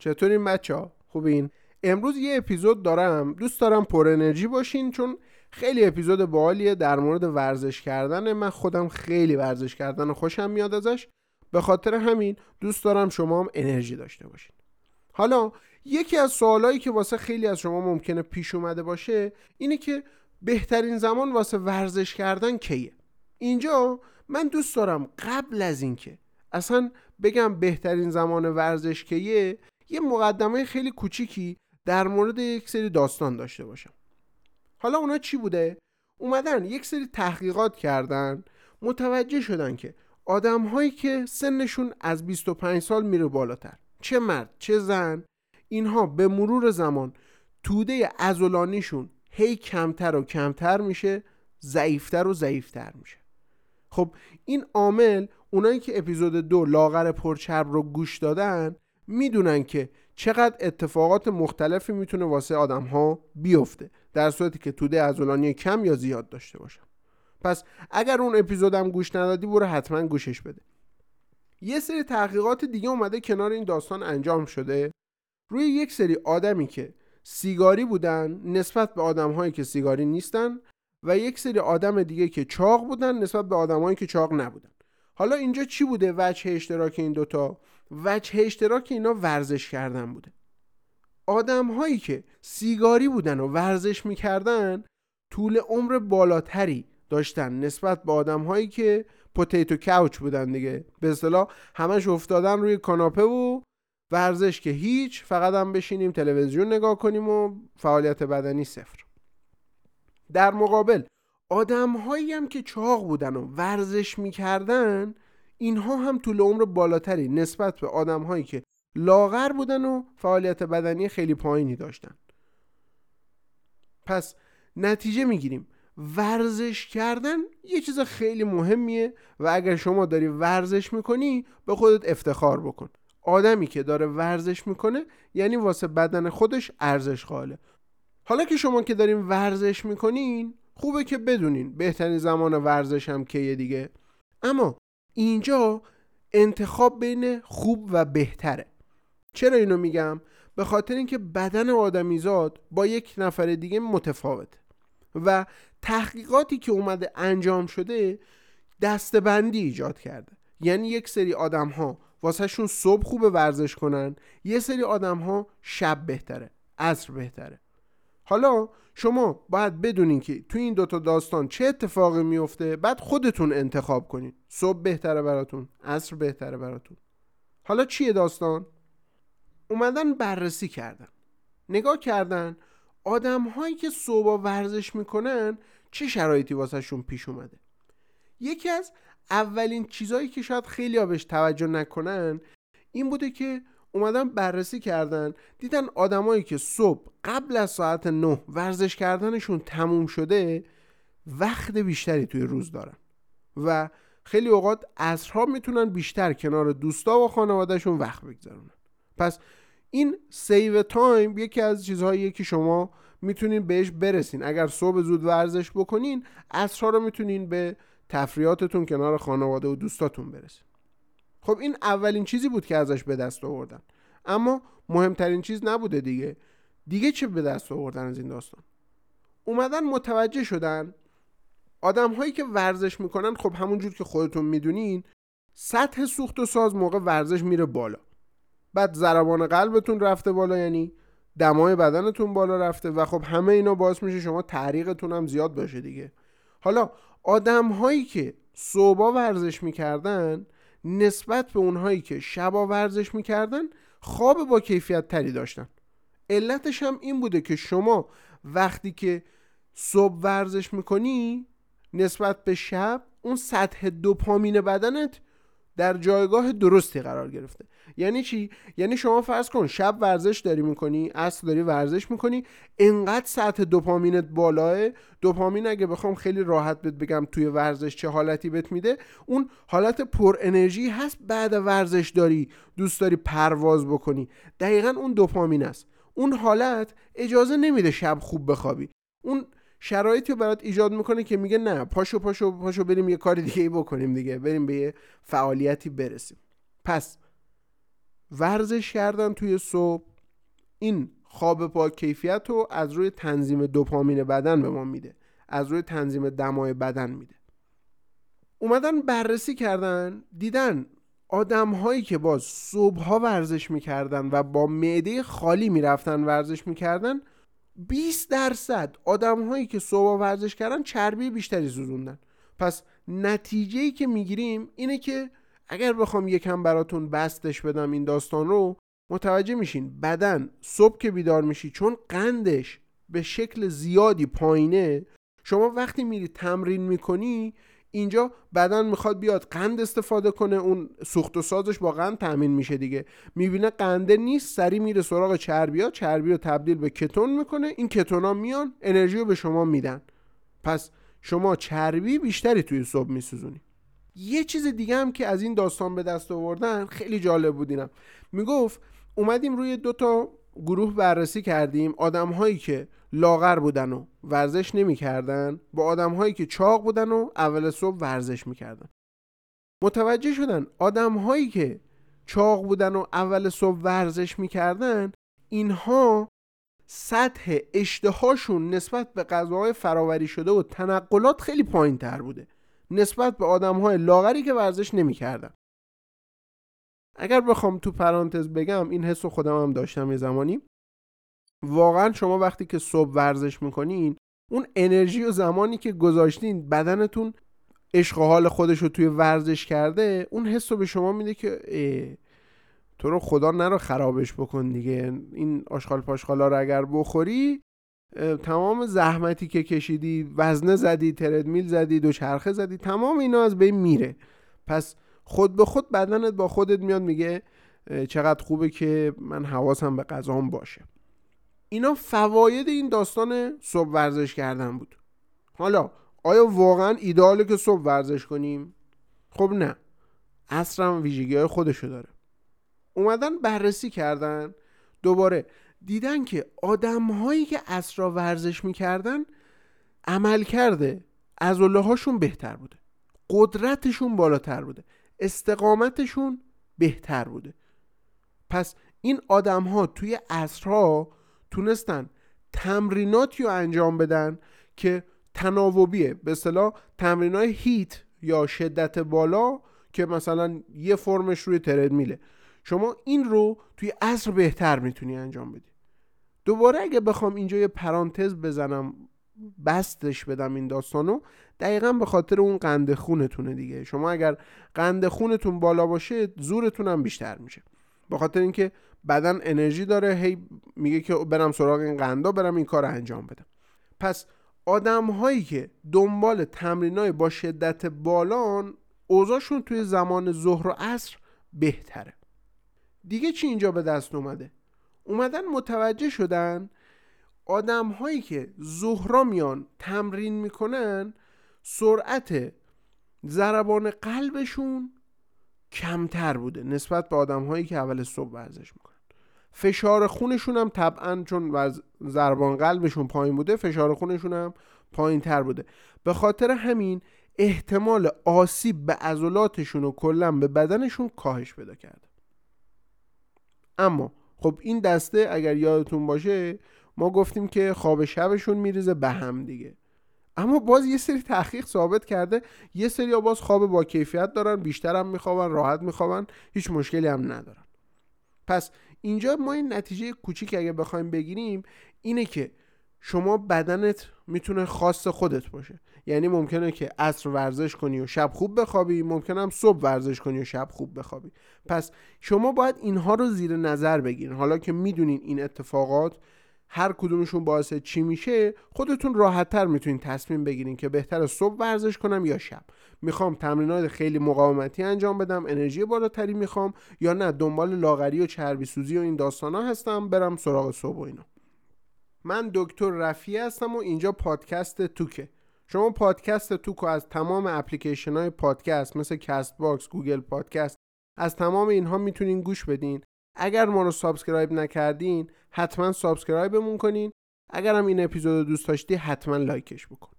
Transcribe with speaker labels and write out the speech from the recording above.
Speaker 1: چطورین بچه ها؟ خوبین؟ امروز یه اپیزود دارم. دوست دارم پر انرژی باشین چون خیلی اپیزود باحالیه. در مورد ورزش کردن من خودم خیلی ورزش کردن خوشم میاد ازش. به خاطر همین دوست دارم شما هم انرژی داشته باشین. حالا یکی از سوالایی که واسه خیلی از شما ممکنه پیش اومده باشه اینه که بهترین زمان واسه ورزش کردن کیه؟ اینجا من دوست دارم قبل از اینکه اصلا بگم بهترین زمان ورزش کیه یه مقدمه خیلی کوچیکی در مورد یک سری داستان داشته باشم حالا اونا چی بوده؟ اومدن یک سری تحقیقات کردن متوجه شدن که آدم هایی که سنشون از 25 سال میره بالاتر چه مرد چه زن اینها به مرور زمان توده ازولانیشون هی کمتر و کمتر میشه ضعیفتر و ضعیفتر میشه خب این عامل اونایی که اپیزود دو لاغر پرچرب رو گوش دادن می‌دونن که چقدر اتفاقات مختلفی می‌تونه واسه آدم ها بیفته در صورتی که توده ازولانی کم یا زیاد داشته باشن. پس اگر اون اپیزودم گوش ندادی برو حتما گوشش بده. یه سری تحقیقات دیگه اومده کنار این داستان انجام شده. روی یک سری آدمی که سیگاری بودن نسبت به آدمهایی که سیگاری نیستن و یک سری آدم دیگه که چاق بودن نسبت به آدمهایی که چاق نبودن. حالا اینجا چی بوده؟ وجه اشتراک این دوتا؟ وجه اشتراک اینا ورزش کردن بوده. آدم هایی که سیگاری بودن و ورزش می‌کردن طول عمر بالاتری داشتن نسبت به آدم هایی که پوتیتو کاوچ بودن دیگه. به اصطلاح همش افتادن روی کاناپه و ورزش که هیچ فقط هم بشینیم تلویزیون نگاه کنیم و فعالیت بدنی صفر. در مقابل آدم هایی هم که چاق بودن و ورزش می‌کردن اینها هم طول عمر بالاتری نسبت به آدم هایی که لاغر بودن و فعالیت بدنی خیلی پایینی داشتن. پس نتیجه می‌گیریم. ورزش کردن یه چیز خیلی مهمیه و اگر شما داری ورزش می‌کنی به خودت افتخار بکن. آدمی که داره ورزش می‌کنه یعنی واسه بدن خودش ارزش قائله. حالا که شما که دارین ورزش می‌کنین خوبه که بدونین. بهترین زمان ورزش هم کیه دیگه. اما اینجا انتخاب بین خوب و بهتره. چرا اینو میگم؟ به خاطر اینکه بدن آدمیزاد با یک نفر دیگه متفاوته و تحقیقاتی که اومده انجام شده دستبندی ایجاد کرده. یعنی یک سری آدم ها واسهشون صبح خوب ورزش کنن یه سری آدم ها شب بهتره عصر بهتره. حالا شما باید بدونین که تو این دوتا داستان چه اتفاقی میفته بعد خودتون انتخاب کنین. صبح بهتره براتون عصر بهتره براتون. حالا چیه داستان؟ اومدن بررسی کردن. نگاه کردن آدم هایی که صبح ورزش می‌کنن چه شرایطی واسهشون پیش اومده. یکی از اولین چیزهایی که شاید خیلی بهش توجه نکنن این بوده که اومدن بررسی کردن دیدن آدمایی که صبح قبل از ساعت 9 ورزش کردنشون تموم شده وقت بیشتری توی روز دارن. و خیلی اوقات عصرها می‌تونن بیشتر کنار دوستا و خانوادهشون وقت بگذرونن. پس این save time یکی از چیزهاییه که شما می‌تونین بهش برسین. اگر صبح زود ورزش بکنین عصرها رو می‌تونین به تفریحاتتون کنار خانواده و دوستاتون برسین. خب این اولین چیزی بود که ازش به دست آوردن. اما مهمترین چیز نبوده دیگه. دیگه چه به دست آوردن از این داستان؟ اومدن متوجه شدن آدم هایی که ورزش می‌کنن خب همونجور که خودتون می‌دونین سطح سوخت و ساز موقع ورزش میره بالا. بعد ضربان قلبتون رفته بالا یعنی دمای بدنتون بالا رفته و خب همه اینا باعث میشه شما تعریقتون هم زیاد باشه دیگه. حالا آدم هایی که صبح ورزش می‌کردن نسبت به اونهایی که شبا ورزش می‌کردن خواب با کیفیت تری داشتن. علتش هم این بوده که شما وقتی که صبح ورزش می‌کنی نسبت به شب اون سطح دوپامین بدنت در جایگاه درستی قرار گرفته. یعنی چی؟ یعنی شما فرض کن شب ورزش داری می‌کنی اصل داری ورزش می‌کنی انقدر سطح دوپامینت بالاه دوپامین اگه بخوام خیلی راحت بهت بگم توی ورزش چه حالتی بهت میده اون حالت پر انرژی هست بعد ورزش داری دوست داری پرواز بکنی. دقیقا اون دوپامین است. اون حالت اجازه نمیده شب خوب بخوابی. اون شرایطی رو برات ایجاد می‌کنه که میگه نه پاشو پاشو پاشو بریم یه کار دیگه ای بکنیم دیگه بریم به یه فعالیتی برسیم. پس ورزش کردن توی صبح این خواب با کیفیت رو از روی تنظیم دوپامین بدن به ما میده از روی تنظیم دمای بدن میده. اومدن بررسی کردن دیدن آدم هایی که باز صبح ها ورزش می‌کردن و با معده خالی می‌رفتن ورزش می‌کردن 20 درصد آدم هایی که صبح ورزش کردن چربی بیشتری سوزوندن. پس نتیجه که می‌گیریم اینه که اگر بخوام یکم براتون بستش بدم این داستان رو متوجه میشین بدن صبح که بیدار میشی چون قندش به شکل زیادی پایینه شما وقتی میری تمرین می‌کنی اینجا بدن می‌خواد بیاد قند استفاده کنه اون سوخت و سازش با قند تامین میشه دیگه. می‌بینه قنده نیست سری میره سراغ چربی ها چربی رو تبدیل به کتون می‌کنه این کتونا میان انرژی رو به شما میدن. پس شما چربی بیشتری توی صبح میسوزونی. یه چیز دیگه هم که از این داستان به دست آوردن خیلی جالب بود اینم. می‌گفت اومدیم روی دو تا گروه بررسی کردیم. آدم هایی که لاغر بودن و ورزش نمی‌کردن با آدم هایی که چاق بودن و اول صبح ورزش می‌کردن. متوجه شدن آدم هایی که چاق بودن و اول صبح ورزش می‌کردن اینها سطح اشتهاشون نسبت به غذاهای فراوری شده و تنقلات خیلی پایین تر بوده نسبت به آدم های لاغری که ورزش نمی‌کردن. اگر بخوام تو پرانتز بگم این حس خودم هم داشتم یه زمانی. واقعا شما وقتی که صبح ورزش می‌کنین اون انرژی و زمانی که گذاشتین بدنتون عشق حال خودش رو توی ورزش کرده اون حس رو به شما میده که تو رو خدا نرو خرابش بکن دیگه. این آشغال پاشغالا رو اگر بخوری تمام زحمتی که کشیدی وزنه زدی تردمیل زدی دو چرخه زدی تمام اینا از بین میره. پس خود به خود بدنت با خودت میاد میگه چقدر خوبه که من حواسم به غذام باشه. اینا فواید این داستان صبح ورزش کردن بود. حالا آیا واقعا ایداله که صبح ورزش کنیم؟ خب نه. اصرم ویژگی های خودشو داره. اومدن بررسی کردن. دوباره دیدن که آدم هایی که اصرا ورزش می‌کردن عمل کرده از هاشون بهتر بوده. قدرتشون بالاتر بوده. استقامتشون بهتر بوده. پس این آدم ها توی اصرها تونستن تمریناتی رو انجام بدن که تناوبیه. به اصطلاح تمرینای هیت یا شدت بالا که مثلا یه فرمش روی تردمیله. شما این رو توی عصر بهتر می‌تونی انجام بدی. دوباره اگه بخوام اینجا یه پرانتز بزنم بستش بدم این داستانو دقیقا به خاطر اون قند خونتونه دیگه. شما اگر قند خونتون بالا باشه زورتون هم بیشتر میشه. به خاطر اینکه بدن انرژی داره هی میگه که برم سراغ این قندا برم این کار انجام بدم. پس آدم هایی که دنبال تمرین های با شدت بالان اوضاعشون توی زمان ظهر و عصر بهتره. دیگه چی اینجا به دست اومده؟ اومدن متوجه شدن آدم هایی که ظهرا میان تمرین می‌کنن سرعت ضربان قلبشون کمتر بوده نسبت به آدم هایی که اول صبح ورزش می‌کنن. فشار خونشون هم طبعا چون ضربان قلبشون پایین بوده فشار خونشون هم پایین تر بوده. به خاطر همین احتمال آسیب به عضلاتشون و کلا به بدنشون کاهش پیدا کرده اما خب این دسته اگر یادتون باشه ما گفتیم که خواب شبشون میریزه به هم دیگه. اما باز یه سری تحقیق ثابت کرده یه سری باز خواب با کیفیت دارن بیشتر هم میخوابن راحت میخوابن هیچ مشکلی هم ندارن. پس اینجا ما این نتیجه کوچیک اگه بخوایم بگیریم اینه که شما بدنت می‌تونه خاص خودت باشه. یعنی ممکنه که عصر ورزش کنی و شب خوب بخوابی ممکنه هم صبح ورزش کنی و شب خوب بخوابی. پس شما باید اینها رو زیر نظر بگیرین. حالا که می‌دونین این اتفاقات هر کدومشون باعث چی میشه خودتون راحتتر می‌تونین تصمیم بگیرین که بهتر صبح ورزش کنم یا شب. می‌خوام تمرینات خیلی مقاومتی انجام بدم انرژی بالاتری می‌خوام یا نه دنبال لاغری و چربی سوزی و این داستان ها هستم برم سراغ صبح و اینا. من دکتر رفی هستم و اینجا پادکست توکه. شما پادکست توکو از تمام اپلیکیشن های پادکست مثل Castbox گوگل پادکست از تمام اینها می‌تونین گوش بدین. اگر ما رو subscribe نکردین حتما subscribe مون کنین. اگر این اپیزود دوست داشتی حتما like ش بکن.